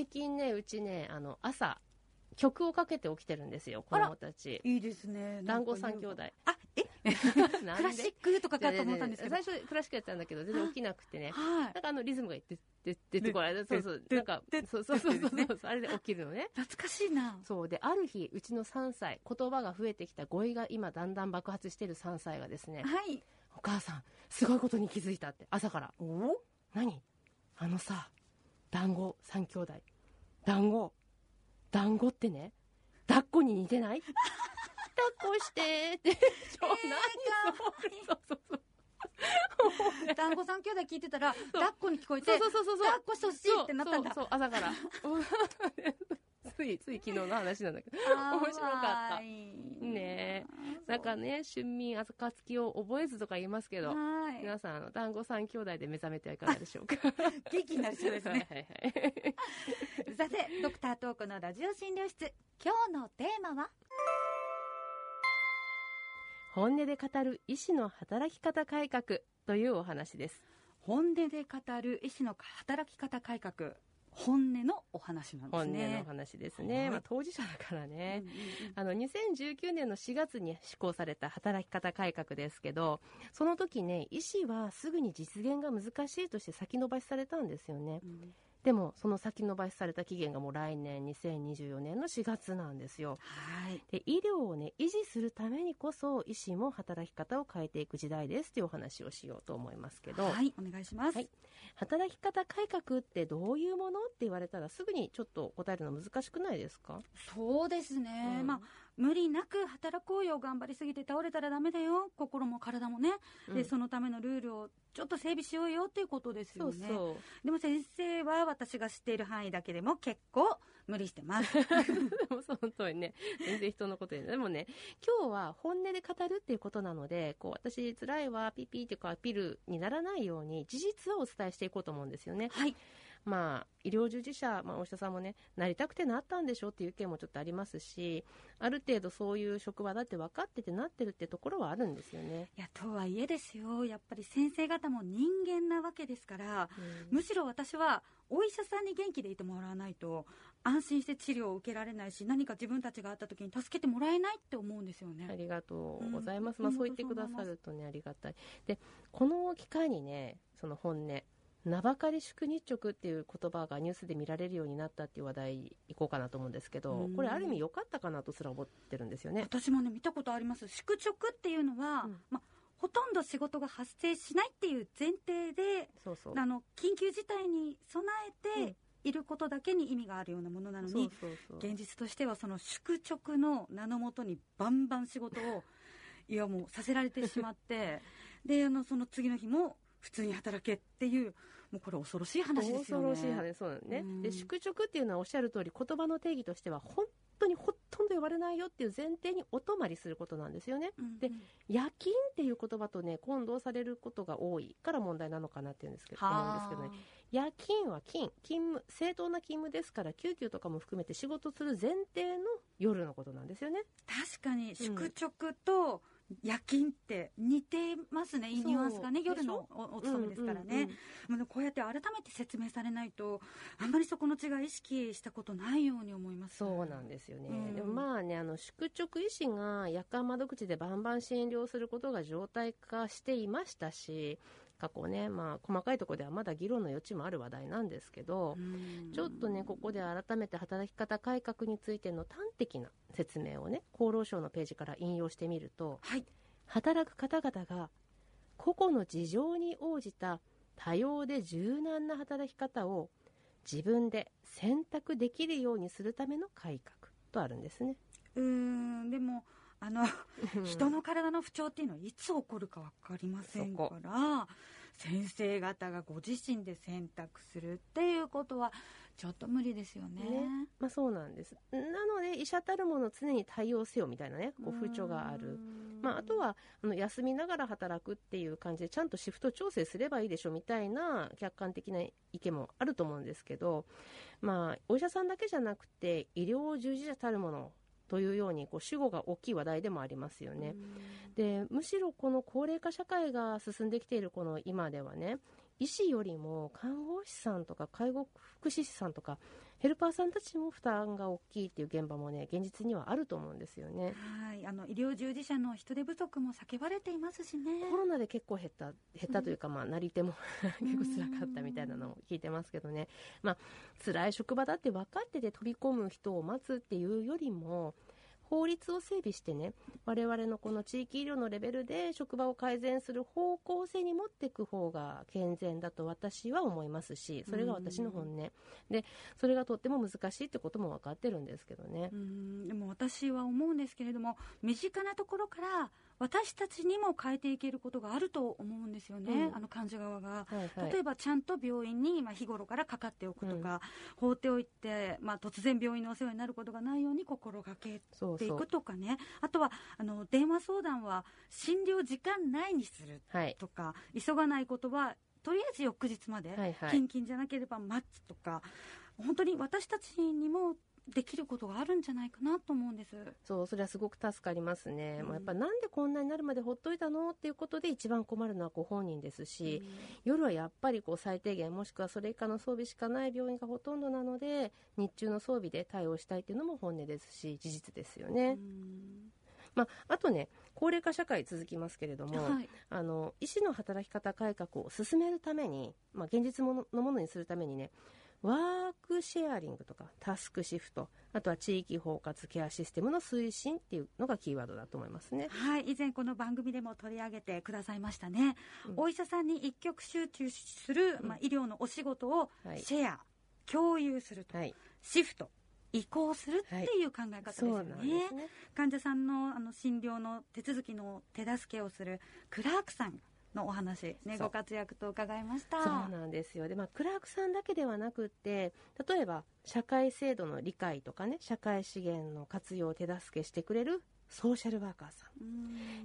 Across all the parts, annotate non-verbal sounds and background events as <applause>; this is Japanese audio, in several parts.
最近ねうちねあの朝曲をかけて起きてるんですよ子供たち。いいですね。団子三兄弟。あ、え？<laughs> クラシックとかかと思ったんですけど。最初クラシックやってたんだけど全然起きなくてね。はい。なんかあのリズムがいってってってこれそうそう。でなんかでそうそうそうそうでそうあれで起きるのね。懐かしいな。そう。である日うちの3歳言葉が増えてきた語彙が今だんだん爆発してる3歳がですねはい。お母さんすごいことに気づいたって朝から。お何？あのさ団子三兄弟。団子。団子ってね抱っこに似てない？<laughs> 抱っこしてって。そうそうそう団子三兄弟聞いてたら、抱っこに聞こえて、そうそうそうそう抱っこしてほしいってなったんだ。そうそう朝から <laughs> ついつい昨日の話なんだけど面白かったねなんかね春眠暁を覚えずとか言いますけどはい。皆さんあの団子三兄弟で目覚めてはいかがでしょうか <laughs> 元気になりそうですね。<laughs> はいはいはいさて、ドクタートークのラジオ診療室。今日のテーマは？本音で語る医師の働き方改革というお話です本音で語る医師の働き方改革。本音のお話なんです本音のねお。話ですね、はい。まあ、当事者だからね、うんうんうん。あの2019年の4月に施行された働き方改革ですけどその時ね医師はすぐに実現が難しいとして先延ばしされたんですよね。うんでもその先延ばしされた期限がもう来年2024年の4月なんですよはい。で医療をね維持するためにこそ医師も働き方を変えていく時代ですというお話をしようと思いますけど、はい、お願いします。はい働き方改革ってどういうものって言われたらすぐにちょっと答えるの難しくないですか、そうですね。うんまあ、無理なく働こうよ。頑張りすぎて倒れたらダメだよ。心も体もね。で、うんそのためのルールをちょっと整備しようよっていうことですよね。そうそうでも先生は私が知っている範囲だけでも結構無理してます。<laughs> でもそう本当にね全然人のことででもね今日は本音で語るっていうことなのでこう私辛いわピピっていうかピルにならないように事実をお伝えしていこうと思うんですよねはい。まあ医療従事者、まあ、お医者さんもねなりたくてなったんでしょっていう意見もちょっとありますしある程度そういう職場だって分かっててなってるってところはあるんですよね、いや、とはいえですよ。やっぱり先生方も人間なわけですから、むしろ私はお医者さんに元気でいてもらわないと安心して治療を受けられないし何か自分たちがあった時に助けてもらえないって思うんですよね。ありがとうございます。うんまあそう言ってくださるとねありがたい。でこの機会にねその本音名ばかり宿日直っていう言葉がニュースで見られるようになったっていう話題いこうかなと思うんですけど、うんこれある意味良かったかなとすら思ってるんですよね。私もね見たことあります宿直っていうのは、うんまあ、ほとんど仕事が発生しないっていう前提で。あの緊急事態に備えうんていることだけに意味があるようなものなのに、そうそう。現実としてはその宿直の名のもとにバンバン仕事をいやもうさせられてしまってであのその次の日も普通に働けっていうもうこれ恐ろしい話ですよね。恐ろしい話そうなのね、うん。で宿直っていうのはおっしゃる通り言葉の定義としては本当にほとんど呼ばれないよっていう前提にお泊まりすることなんですよね。うんで夜勤っていう言葉とね混同されることが多いから問題なのかなっていうんですけど思うんですけどね。夜勤は勤勤務正当な勤務ですから救急とかも含めて仕事する前提の夜のことなんですよね。確かに宿直と夜勤って似てますね、ニュアンスがね夜のおお勤めですからね、うんうんうんまあでもこうやって改めて説明されないとあんまりそこの違い意識したことないように思います。そうなんですよね、うん。でもまあねあの宿直医師が夜間窓口でバンバン診療することが常態化していましたし過去ねまあ細かいところではまだ議論の余地もある話題なんですけど、うん。ちょっとねここで改めて働き方改革についての端的な説明をね厚労省のページから引用してみるとはい。働く方々が個々の事情に応じた多様で柔軟な働き方を自分で選択できるようにするための改革とあるんですね。うーんでもあの <laughs> 人の体の不調っていうのはいつ起こるか分かりませんかそら先生方がご自身で選択するっていうことはちょっと無理ですよね。ねまあそうなんです。なので医者たるもの常に対応せよみたいなねこう風潮がある。まあ、あとはあの休みながら働くっていう感じでちゃんとシフト調整すればいいでしょみたいな客観的な意見もあると思うんですけど、まあ、お医者さんだけじゃなくて医療従事者たるものというようにこう主語が大きい話題でもありますよね。でむしろこの高齢化社会が進んできているこの今ではね医師よりも看護師さんとか介護福祉士さんとかヘルパーさんたちも負担が大きいっていう現場もね現実にはあると思うんですよね。はいあの医療従事者の人手不足も叫ばれていますしね。コロナで結構減った減ったというか、うん、まあなり手も結構辛かったみたいなのを聞いてますけどね。まあ辛い職場だって分かってて飛び込む人を待つっていうよりも法律を整備してね我々のこの地域医療のレベルで職場を改善する方向性に持っていく方が健全だと私は思いますしそれが私の本音。でそれがとっても難しいってことも分かってるんですけどね。でも私は思うんですけれども身近なところから私たちにも変えていけることがあると思うんですよね、うん、あの患者側が、はいはい、例えばちゃんと病院に、まあ、日頃からかかっておくとか、うん、放っておいて、まあ、突然病院のお世話になることがないように心がけていくとかね。あとはあの電話相談は診療時間内にするとか、はい、急がないことはとりあえず翌日まで、はいはい、キンキンじゃなければ待つとか。本当に私たちにもできることがあるんじゃないかなと思うんです。そうそれはすごく助かりますね、うん、もうやっぱなんでこんなになるまでほっといたのっていうことで一番困るのはご本人ですし、うん、夜はやっぱりこう最低限もしくはそれ以下の装備しかない病院がほとんどなので日中の装備で対応したいっていうのも本音ですし事実ですよね。うん。まあ、あとね高齢化社会続きますけれども、はい、あの医師の働き方改革を進めるために、まあ、現実のものにするためにねワークシェアリングとかタスクシフトあとは地域包括ケアシステムの推進っていうのがキーワードだと思いますね。はい以前この番組でも取り上げてくださいましたね、うん、お医者さんに一極集中する、まあ、医療のお仕事をシェア、はい、共有すると、はい、シフト移行するっていう考え方ですよね。はいね、患者さんのあの診療の手続きの手助けをするクラークさんのお話、ね、ご活躍と伺いました。そうなんですよ。で、まあ、クラークさんだけではなくって例えば社会制度の理解とかね社会資源の活用を手助けしてくれるソーシャルワーカーさ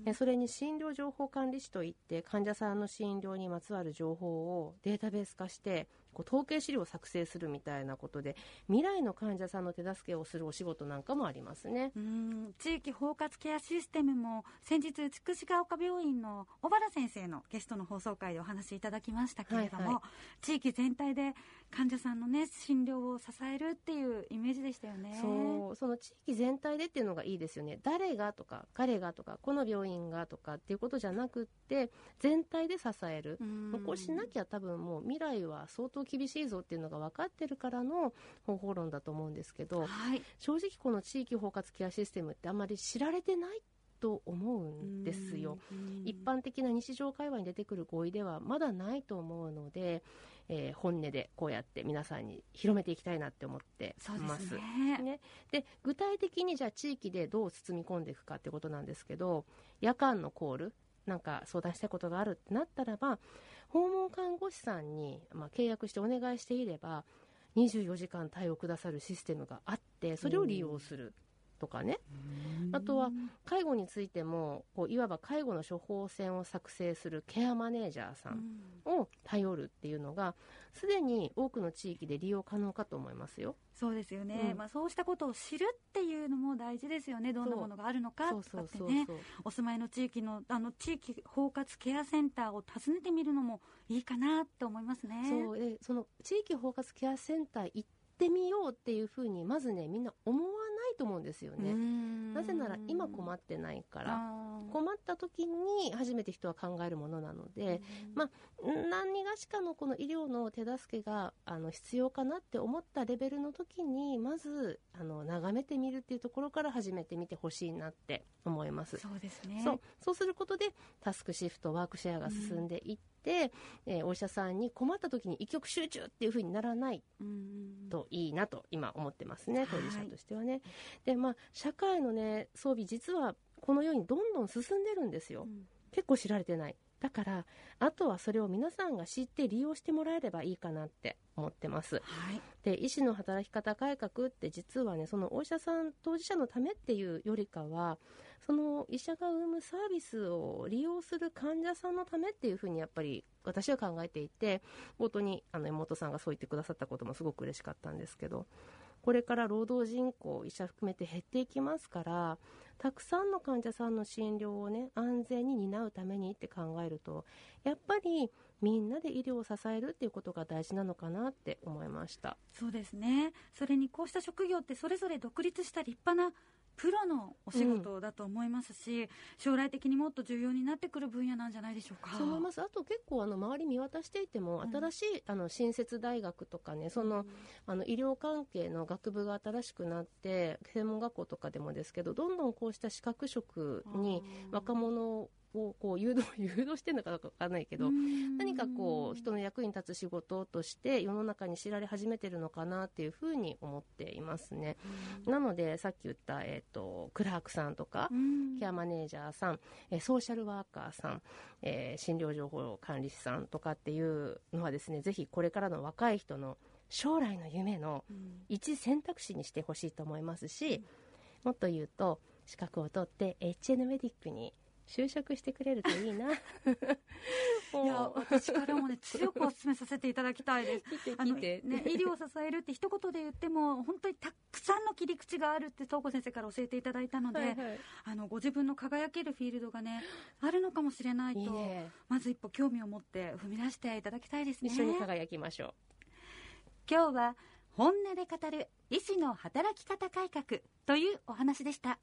ん。それに診療情報管理士といって患者さんの診療にまつわる情報をデータベース化してこう統計資料を作成するみたいなことで未来の患者さんの手助けをするお仕事なんかもありますね。うん。地域包括ケアシステムも先日筑紫ヶ丘病院の小原先生のゲストの放送回でお話しいただきましたけれども、はいはい、地域全体で患者さんのね診療を支えるっていうイメージでしたよね。そう。その地域全体でっていうのがいいですよね。誰がとか彼がとかこの病院がとかっていうことじゃなくって全体で支える。こうしなきゃ多分もう未来は相当厳しいぞっていうのが分かってるからの方法論だと思うんですけど、はい、正直この地域包括ケアシステムってあんまり知られてないと思うんですよ。一般的な日常会話に出てくる合意ではまだないと思うので、えー、本音でこうやって皆さんに広めていきたいなって思ってます。ねね、で具体的にじゃあ地域でどう包み込んでいくかってことなんですけど夜間のコールなんか相談したいことがあるってなったらば訪問看護師さんに、まあ、契約してお願いしていれば24時間対応くださるシステムがあってそれを利用する。とかね。あとは介護についてもこういわば介護の処方箋を作成するケアマネージャーさんを頼るっていうのがすでに多くの地域で利用可能かと思いますよ。そうですよね、うん、まあ、そうしたことを知るっていうのも大事ですよね、どんなものがあるのかとかってね、お住まいの地域のあの地域包括ケアセンターを訪ねてみるのもいいかなと思いますね。そう。でその地域包括ケアセンター行ってみようっていうふうにまずねみんな思わないと思うんですよね。なぜなら今困ってないから。困った時に初めて人は考えるものなので、まあ、何がしかのこの医療の手助けがあの必要かなって思ったレベルの時にまずあの眺めてみるっていうところから始めてみてほしいなって思います。そうですね。そう。そうすることでタスクシフトワークシェアが進んでいって、うん、えー、お医者さんに困った時に一極集中っていうふうにならないといいなと今思ってますね当事者としてはね。はい、でまあ社会のね装備実はこのようにどんどん進んでるんですよ、うん、結構知られてないだからあとはそれを皆さんが知って利用してもらえればいいかなって思ってます、はい、で医師の働き方改革って実はねそのお医者さん当事者のためっていうよりかはその医者が生むサービスを利用する患者さんのためっていうふうにやっぱり私は考えていて冒頭にあの妹さんがそう言ってくださったこともすごく嬉しかったんですけどこれから労働人口医者含めて減っていきますからたくさんの患者さんの診療をね安全に担うためにって考えるとやっぱりみんなで医療を支えるっていうことが大事なのかなって思いました。そうですね。それにこうした職業ってそれぞれ独立した立派なプロのお仕事だと思いますし、うん、将来的にもっと重要になってくる分野なんじゃないでしょうか。そう思います。あと結構あの周り見渡していても、新しい、あの新設大学とかね、その、うん、あの医療関係の学部が新しくなって、専門学校とかでもですけど、どんどんこうした資格職に若者をこう誘導 <laughs> 誘導してるのかどうか分からないけど何かこう人の役に立つ仕事として世の中に知られ始めてるのかなっていうふうに思っていますね。なのでさっき言った、えーと、クラークさんとかケアマネージャーさん、えソーシャルワーカーさん、えー、診療情報管理士さんとかっていうのはですねぜひこれからの若い人の将来の夢の一選択肢にしてほしいと思いますし、もっと言うと資格を取って HN メディックに就職してくれるといいな。<laughs> いや私からもね強くお勧めさせていただきたいです。あの、ね、医療を支えるって一言で言っても本当にたくさんの切り口があるって東子先生から教えていただいたので、はいはい、あのご自分の輝けるフィールドがねあるのかもしれないと、ね、まず一歩興味を持って踏み出していただきたいですね。一緒に輝きましょう。今日は本音で語る医師の働き方改革というお話でした。